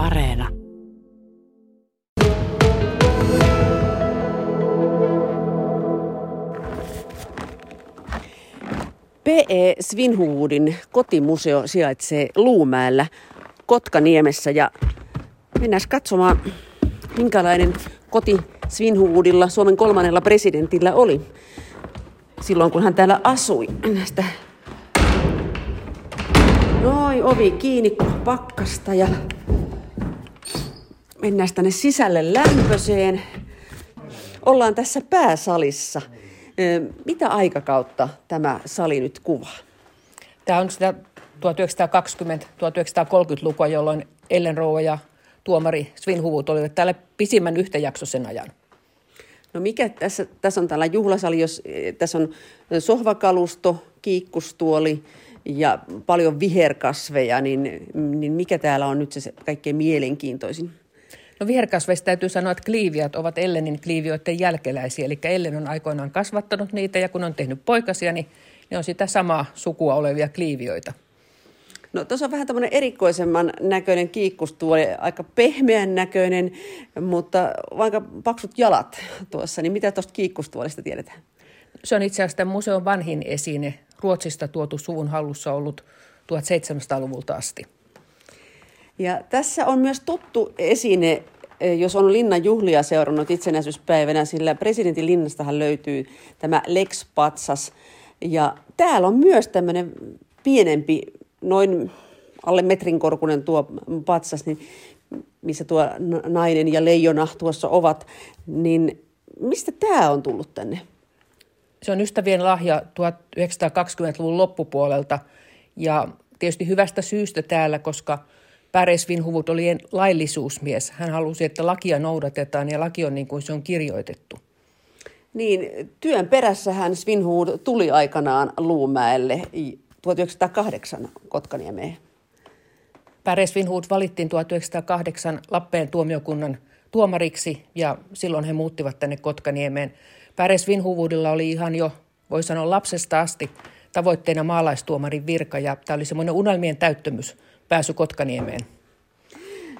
Areena. P.E. Svinhuvudin kotimuseo sijaitsee Luumäellä Kotkaniemessä ja mennään katsomaan, minkälainen koti Svinhuvudilla, Suomen kolmannella presidentillä oli silloin, kun hän täällä asui. Näistä Noi, ovi kiinni pakkasta ja mennään tänne sisälle lämpöseen. Ollaan tässä pääsalissa. Mitä aikakautta tämä sali nyt kuvaa? Tämä on sitä 1920-1930-lukua, jolloin Ellen Rowe ja tuomari Svinhuvut olivat täällä pisimmän yhtäjaksoisen ajan. No mikä tässä, tässä on täällä juhlasali, jos tässä on sohvakalusto, kiikkustuoli ja paljon viherkasveja, niin, niin mikä täällä on nyt se kaikkein mielenkiintoisin? No viherkasveista täytyy sanoa, että kliiviat ovat Ellenin kliivioiden jälkeläisiä, eli Ellen on aikoinaan kasvattanut niitä ja kun on tehnyt poikasia, niin ne on sitä samaa sukua olevia kliivioita. No tuossa on vähän tämmöinen erikoisemman näköinen kiikkustuoli, aika pehmeän näköinen, mutta vaikka paksut jalat tuossa, niin mitä tuosta kiikkustuolista tiedetään? Se on itse asiassa tämän museon vanhin esine, Ruotsista tuotu suvun hallussa ollut 1700-luvulta asti. Ja tässä on myös tuttu esine, jos on linnan juhlia seurannut itsenäisyyspäivänä, sillä presidentin linnastahan löytyy tämä Lex Patsas. Ja täällä on myös tämmöinen pienempi, noin alle metrin korkunen tuo patsas, niin missä tuo nainen ja leijona tuossa ovat, niin mistä tämä on tullut tänne? Se on ystävien lahja 1920-luvun loppupuolelta ja tietysti hyvästä syystä täällä, koska Päres Vinhuvut oli laillisuusmies. Hän halusi, että lakia noudatetaan ja laki on niin kuin se on kirjoitettu. Niin, työn perässähän Svinhuvud tuli aikanaan Luumäelle 1908 Kotkaniemeen. Päres Vinhuvud valittiin 1908 Lappeen tuomiokunnan tuomariksi ja silloin he muuttivat tänne Kotkaniemeen. Päres Vinhuvudilla oli ihan jo, voi sanoa lapsesta asti, tavoitteena maalaistuomarin virka ja tämä oli semmoinen unelmien täyttämys pääsy Kotkaniemeen.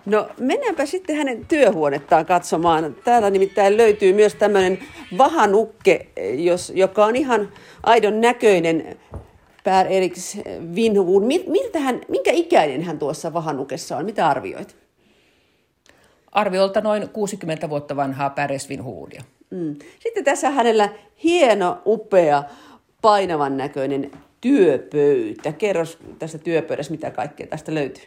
No mennäänpä sitten hänen työhuonettaan katsomaan. Täällä nimittäin löytyy myös tämmöinen vahanukke, jos, joka on ihan aidon näköinen Pär Eriks. Miltä hän, minkä ikäinen hän tuossa vahanukessa on? Mitä arvioit? Arviolta noin 60 vuotta vanhaa Pär Vinhuvudia. Mm. Sitten tässä hänellä hieno, upea, painavan näköinen työpöytä. Kerro tästä työpöydästä, mitä kaikkea tästä löytyy.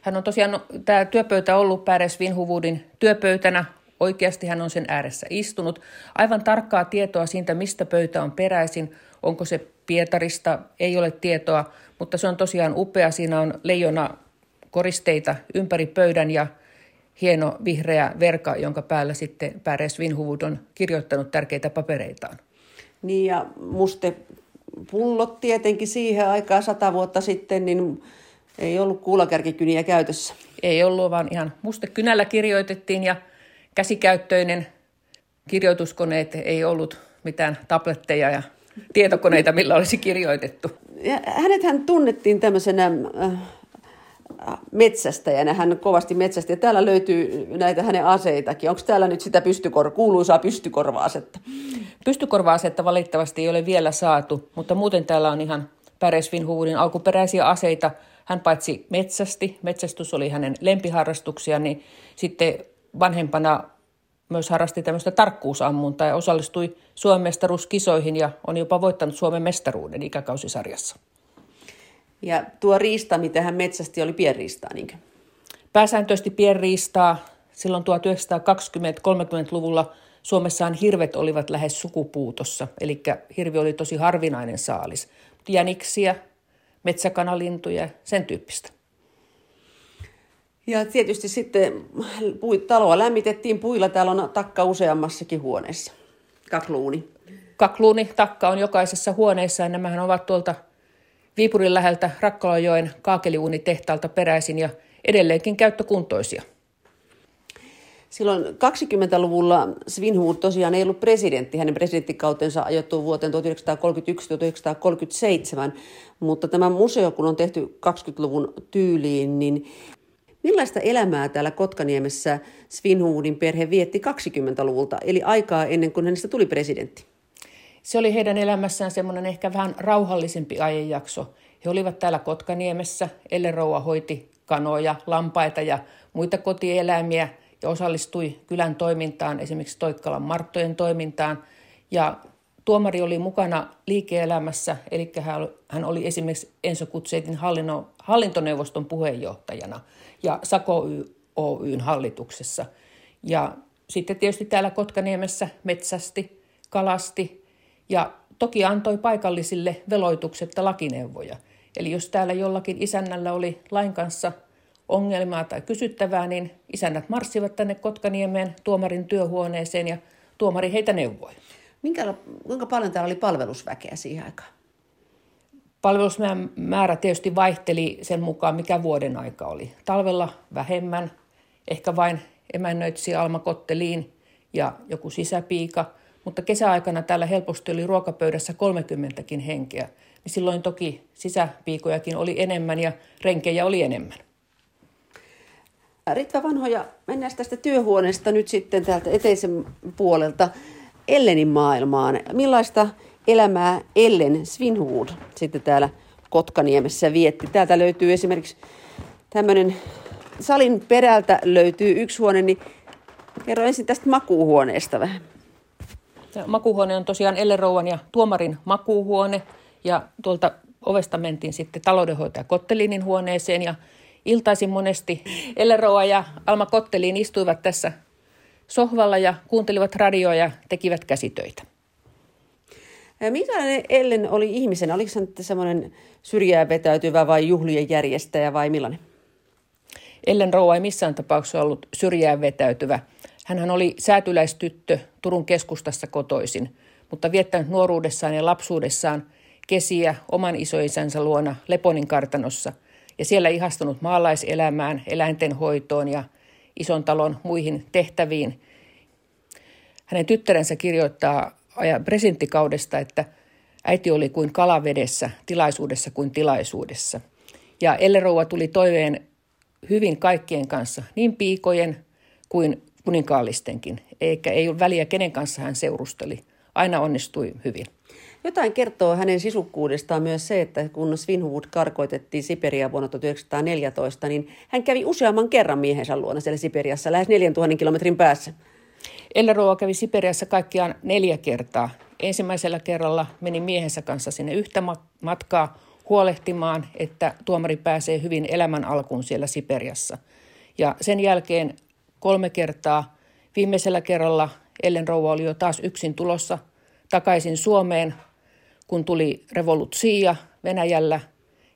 Hän on tosiaan, no, tämä työpöytä ollut Päres Vinhuvudin työpöytänä. Oikeasti hän on sen ääressä istunut. Aivan tarkkaa tietoa siitä, mistä pöytä on peräisin. Onko se Pietarista, ei ole tietoa, mutta se on tosiaan upea. Siinä on leijona koristeita ympäri pöydän ja hieno vihreä verka, jonka päällä sitten Päres Vinhuvud on kirjoittanut tärkeitä papereitaan. Niin ja muste pullot tietenkin siihen aikaan sata vuotta sitten, niin ei ollut kuulakärkikyniä käytössä. Ei ollut, vaan ihan mustekynällä kirjoitettiin ja käsikäyttöinen kirjoituskoneet ei ollut mitään tabletteja ja tietokoneita, millä olisi kirjoitettu. Ja hän tunnettiin tämmöisenä äh, metsästäjänä, hän kovasti metsästi ja täällä löytyy näitä hänen aseitakin. Onko täällä nyt sitä pystykor- kuuluisaa pystykorva-asetta? Pystykorva-asetta valitettavasti ei ole vielä saatu, mutta muuten täällä on ihan Päresvinhuvudin alkuperäisiä aseita. Hän paitsi metsästi, metsästys oli hänen lempiharrastuksia, niin sitten vanhempana myös harrasti tämmöistä tarkkuusammuntaa ja osallistui Suomen mestaruuskisoihin ja on jopa voittanut Suomen mestaruuden ikäkausisarjassa. Ja tuo riista, mitä hän metsästi, oli pienriistaa, niinkö? Pääsääntöisesti pienriistaa. Silloin 1920-30-luvulla Suomessaan hirvet olivat lähes sukupuutossa, eli hirvi oli tosi harvinainen saalis. Jäniksiä, metsäkanalintuja, sen tyyppistä. Ja tietysti sitten taloa lämmitettiin puilla. Täällä on takka useammassakin huoneessa. Kakluuni. Kakluuni, takka on jokaisessa huoneessa ja nämähän ovat tuolta Viipurin läheltä Rakkalajoen kaakeliuunitehtaalta peräisin ja edelleenkin käyttökuntoisia. Silloin 20-luvulla Svinhuvud tosiaan ei ollut presidentti. Hänen presidenttikautensa ajoittuu vuoteen 1931-1937, mutta tämä museo, kun on tehty 20-luvun tyyliin, niin Millaista elämää täällä Kotkaniemessä Svinhuvudin perhe vietti 20-luvulta, eli aikaa ennen kuin hänestä tuli presidentti? Se oli heidän elämässään semmoinen ehkä vähän rauhallisempi ajanjakso. He olivat täällä Kotkaniemessä, Elle Rouva hoiti kanoja, lampaita ja muita kotieläimiä ja osallistui kylän toimintaan, esimerkiksi Toikkalan Marttojen toimintaan. Ja tuomari oli mukana liike-elämässä, eli hän oli esimerkiksi Enso Kutseitin hallintoneuvoston puheenjohtajana ja Sako Oyn hallituksessa. Ja sitten tietysti täällä Kotkaniemessä metsästi, kalasti ja toki antoi paikallisille veloituksetta lakineuvoja. Eli jos täällä jollakin isännällä oli lain kanssa ongelmaa tai kysyttävää, niin isännät marssivat tänne Kotkaniemeen tuomarin työhuoneeseen ja tuomari heitä neuvoi. Minkä, kuinka paljon täällä oli palvelusväkeä siihen aikaan? Palvelusmäärä tietysti vaihteli sen mukaan, mikä vuoden aika oli. Talvella vähemmän, ehkä vain emännöitsi Alma Kotteliin ja joku sisäpiika, mutta kesäaikana täällä helposti oli ruokapöydässä 30kin henkeä. Niin silloin toki sisäpiikojakin oli enemmän ja renkejä oli enemmän. Ritva Vanhoja, mennään tästä työhuoneesta nyt sitten täältä eteisen puolelta Ellenin maailmaan. Millaista elämää Ellen Svinhuvud sitten täällä Kotkaniemessä vietti? Täältä löytyy esimerkiksi tämmöinen salin perältä löytyy yksi huone, niin kerro ensin tästä makuuhuoneesta vähän. Makuuhuone on tosiaan Elle Rouvan ja tuomarin makuuhuone ja tuolta ovesta mentiin sitten taloudenhoitaja Kottelinin huoneeseen ja iltaisin monesti Elle Rouva ja Alma Kottelin istuivat tässä sohvalla ja kuuntelivat radioa ja tekivät käsitöitä. Minkälainen Ellen oli ihmisenä? Oliko hän semmoinen syrjään vetäytyvä vai juhlien järjestäjä vai millainen? Ellen Rouva ei missään tapauksessa ollut syrjään vetäytyvä. Hänhän oli säätyläistyttö Turun keskustassa kotoisin, mutta viettänyt nuoruudessaan ja lapsuudessaan kesiä oman isoisänsä luona Leponin kartanossa ja siellä ihastunut maalaiselämään, eläinten hoitoon ja ison talon muihin tehtäviin. Hänen tyttärensä kirjoittaa presidenttikaudesta, että äiti oli kuin kalavedessä, tilaisuudessa kuin tilaisuudessa. Ja Ellerouva tuli toiveen hyvin kaikkien kanssa, niin piikojen kuin kuninkaallistenkin, eikä ei ole väliä kenen kanssa hän seurusteli. Aina onnistui hyvin. Jotain kertoo hänen sisukkuudestaan myös se, että kun Svinhuvud karkoitettiin Siperiaan vuonna 1914, niin hän kävi useamman kerran miehensä luona siellä Siperiassa, lähes 4000 kilometrin päässä. Elleroa kävi Siperiassa kaikkiaan neljä kertaa. Ensimmäisellä kerralla meni miehensä kanssa sinne yhtä matkaa huolehtimaan, että tuomari pääsee hyvin elämän alkuun siellä Siperiassa. Ja sen jälkeen kolme kertaa, viimeisellä kerralla Ellen Rouva oli jo taas yksin tulossa takaisin Suomeen kun tuli revolutsia Venäjällä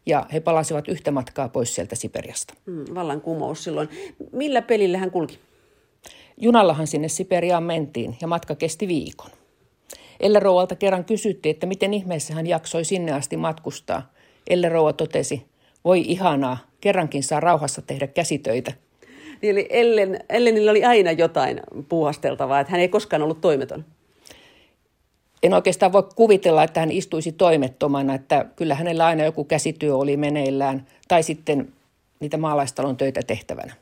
ja he palasivat yhtä matkaa pois sieltä Siperiasta. Hmm, vallankumous silloin. Millä pelillä hän kulki? Junallahan sinne Siperiaan mentiin ja matka kesti viikon. Elleroualta kerran kysyttiin, että miten ihmeessä hän jaksoi sinne asti matkustaa. Elleroua totesi, voi ihanaa, kerrankin saa rauhassa tehdä käsitöitä. Niin eli Ellen, Ellenillä oli aina jotain puuhasteltavaa, että hän ei koskaan ollut toimeton en oikeastaan voi kuvitella, että hän istuisi toimettomana, että kyllä hänellä aina joku käsityö oli meneillään tai sitten niitä maalaistalon töitä tehtävänä.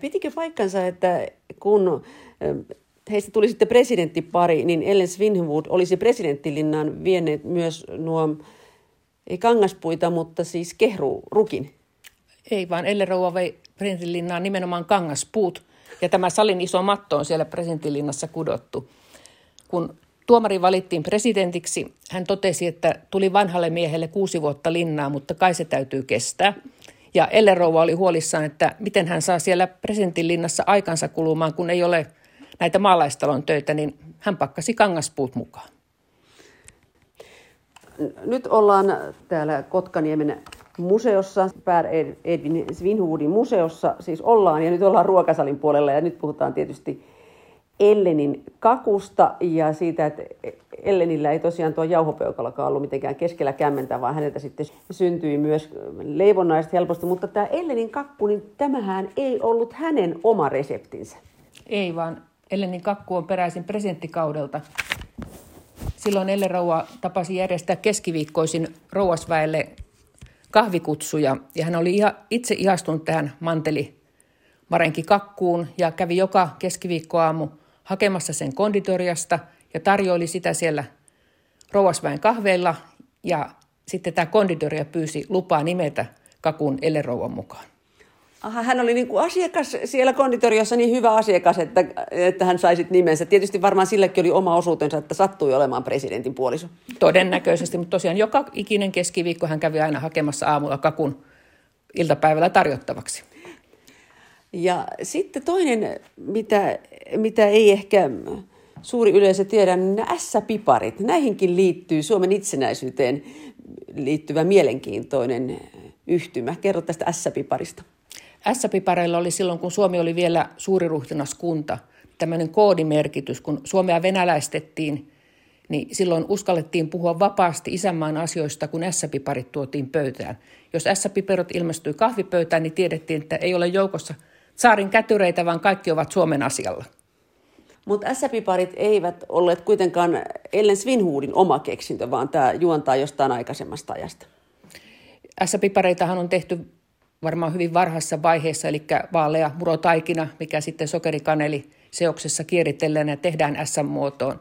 Pitikö paikkansa, että kun heistä tuli sitten presidenttipari, niin Ellen Svinhwood olisi presidenttilinnan vieneet myös nuo, ei kangaspuita, mutta siis kehru, rukin? Ei, vaan Ellen Rouva vei presidentilinnaan nimenomaan kangaspuut. Ja tämä salin iso matto on siellä presidentilinnassa kudottu. Kun Tuomari valittiin presidentiksi. Hän totesi, että tuli vanhalle miehelle kuusi vuotta linnaa, mutta kai se täytyy kestää. Ja Ellerouva oli huolissaan, että miten hän saa siellä presidentin linnassa aikansa kulumaan, kun ei ole näitä maalaistalon töitä, niin hän pakkasi kangaspuut mukaan. Nyt ollaan täällä Kotkaniemen museossa, Pär Edvin Svinhuvudin museossa, siis ollaan, ja nyt ollaan ruokasalin puolella, ja nyt puhutaan tietysti Ellenin kakusta ja siitä, että Ellenillä ei tosiaan tuo jauhopeukalokaan ollut mitenkään keskellä kämmentä, vaan häneltä sitten syntyi myös leivonnaiset helposti. Mutta tämä Ellenin kakku, niin tämähän ei ollut hänen oma reseptinsä. Ei, vaan Ellenin kakku on peräisin presidenttikaudelta. Silloin Elle Rouva tapasi järjestää keskiviikkoisin rouvasväelle kahvikutsuja ja hän oli itse ihastunut tähän manteli Marenki kakkuun ja kävi joka keskiviikkoaamu hakemassa sen konditoriasta ja tarjoili sitä siellä rouvasväen kahveilla ja sitten tämä konditoria pyysi lupaa nimetä kakun elerouvan mukaan. Aha, hän oli niin kuin asiakas siellä konditoriossa niin hyvä asiakas, että, että hän sai sitten nimensä. Tietysti varmaan silläkin oli oma osuutensa, että sattui olemaan presidentin puoliso. Todennäköisesti, mutta tosiaan joka ikinen keskiviikko hän kävi aina hakemassa aamulla kakun iltapäivällä tarjottavaksi. Ja sitten toinen, mitä, mitä ei ehkä suuri yleisö tiedä, niin nämä S-piparit. Näihinkin liittyy Suomen itsenäisyyteen liittyvä mielenkiintoinen yhtymä. Kerro tästä S-piparista. S-pipareilla oli silloin, kun Suomi oli vielä suuriruhtinaskunta, tämmöinen koodimerkitys, kun Suomea venäläistettiin, niin silloin uskallettiin puhua vapaasti isänmaan asioista, kun S-piparit tuotiin pöytään. Jos S-piperot ilmestyi kahvipöytään, niin tiedettiin, että ei ole joukossa saarin kätyreitä, vaan kaikki ovat Suomen asialla. Mutta S-piparit eivät olleet kuitenkaan Ellen Svinhuudin oma keksintö, vaan tämä juontaa jostain aikaisemmasta ajasta. S-pipareitahan on tehty varmaan hyvin varhaisessa vaiheessa, eli vaalea murotaikina, mikä sitten sokerikaneli seoksessa kieritellään ja tehdään S-muotoon.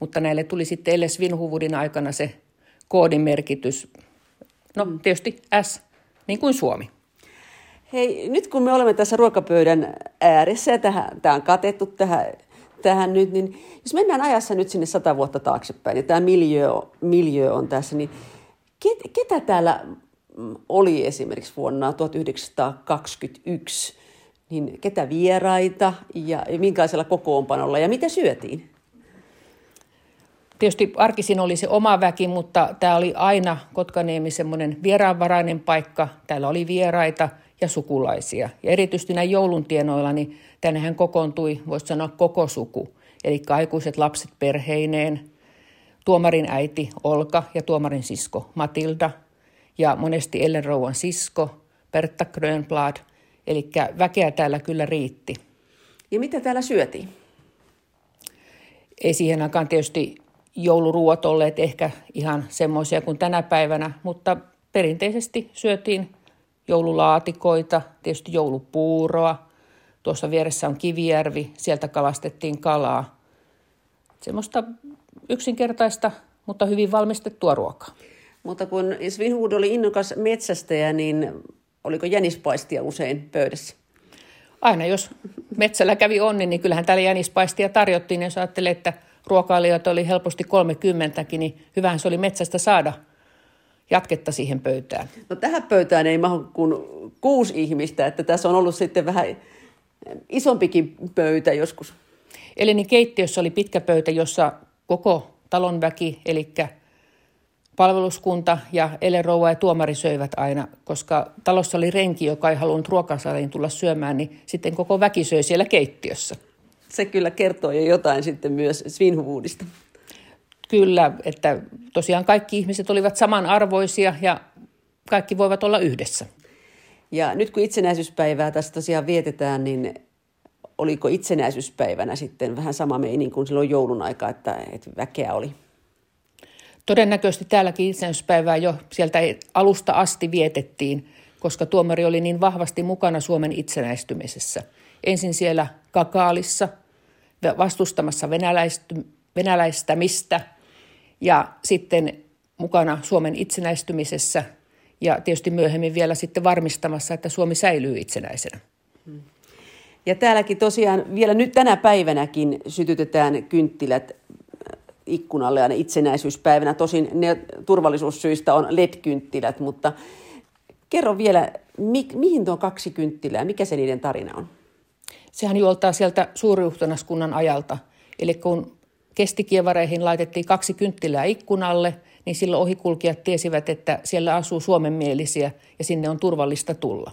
Mutta näille tuli sitten Ellen Svinhuvudin aikana se koodimerkitys. No tietysti S, niin kuin Suomi. Hei, nyt kun me olemme tässä ruokapöydän ääressä ja tähän, tämä on katettu tähän, tähän nyt, niin jos mennään ajassa nyt sinne sata vuotta taaksepäin ja tämä miljö, miljö on tässä, niin ket, ketä täällä oli esimerkiksi vuonna 1921, niin ketä vieraita ja minkälaisella kokoonpanolla ja mitä syötiin? Tietysti arkisin oli se oma väki, mutta tämä oli aina Kotkaniemi semmoinen vieraanvarainen paikka. Täällä oli vieraita ja sukulaisia. Ja erityisesti näin joulun tienoilla, niin tännehän kokoontui, voisi sanoa, koko suku. Eli aikuiset lapset perheineen, tuomarin äiti Olka ja tuomarin sisko Matilda ja monesti Ellen Rouan sisko Bertta Grönblad. Eli väkeä täällä kyllä riitti. Ja mitä täällä syötiin? Ei siihen aikaan tietysti jouluruuat olleet ehkä ihan semmoisia kuin tänä päivänä, mutta perinteisesti syötiin joululaatikoita, tietysti joulupuuroa. Tuossa vieressä on Kivijärvi, sieltä kalastettiin kalaa. Semmoista yksinkertaista, mutta hyvin valmistettua ruokaa. Mutta kun Svinhud oli innokas metsästäjä, niin oliko jänispaistia usein pöydässä? Aina jos metsällä kävi onni, niin kyllähän täällä jänispaistia tarjottiin. Jos ajattelee, että ruokailijat oli helposti 30 niin hyvähän se oli metsästä saada jatketta siihen pöytään. No tähän pöytään ei mahu kuin kuusi ihmistä, että tässä on ollut sitten vähän isompikin pöytä joskus. Eli niin keittiössä oli pitkä pöytä, jossa koko talon väki, eli palveluskunta ja elerouva ja tuomari söivät aina, koska talossa oli renki, joka ei halunnut ruokasaliin tulla syömään, niin sitten koko väki söi siellä keittiössä. Se kyllä kertoo jo jotain sitten myös Svinhuvuudista. Kyllä, että tosiaan kaikki ihmiset olivat samanarvoisia ja kaikki voivat olla yhdessä. Ja nyt kun itsenäisyyspäivää tässä tosiaan vietetään, niin oliko itsenäisyyspäivänä sitten vähän sama meini kuin silloin joulun aika, että, että väkeä oli? Todennäköisesti täälläkin itsenäisyyspäivää jo sieltä alusta asti vietettiin, koska tuomari oli niin vahvasti mukana Suomen itsenäistymisessä. Ensin siellä Kakaalissa vastustamassa venäläistämistä ja sitten mukana Suomen itsenäistymisessä ja tietysti myöhemmin vielä sitten varmistamassa, että Suomi säilyy itsenäisenä. Ja täälläkin tosiaan vielä nyt tänä päivänäkin sytytetään kynttilät ikkunalle aina itsenäisyyspäivänä. Tosin ne turvallisuussyistä on LED-kynttilät, mutta kerro vielä, mi- mihin tuo kaksi kynttilää, mikä se niiden tarina on? Sehän juoltaa sieltä suuriuhtonaskunnan ajalta. Eli kun kestikievareihin laitettiin kaksi kynttilää ikkunalle, niin silloin ohikulkijat tiesivät, että siellä asuu suomenmielisiä ja sinne on turvallista tulla.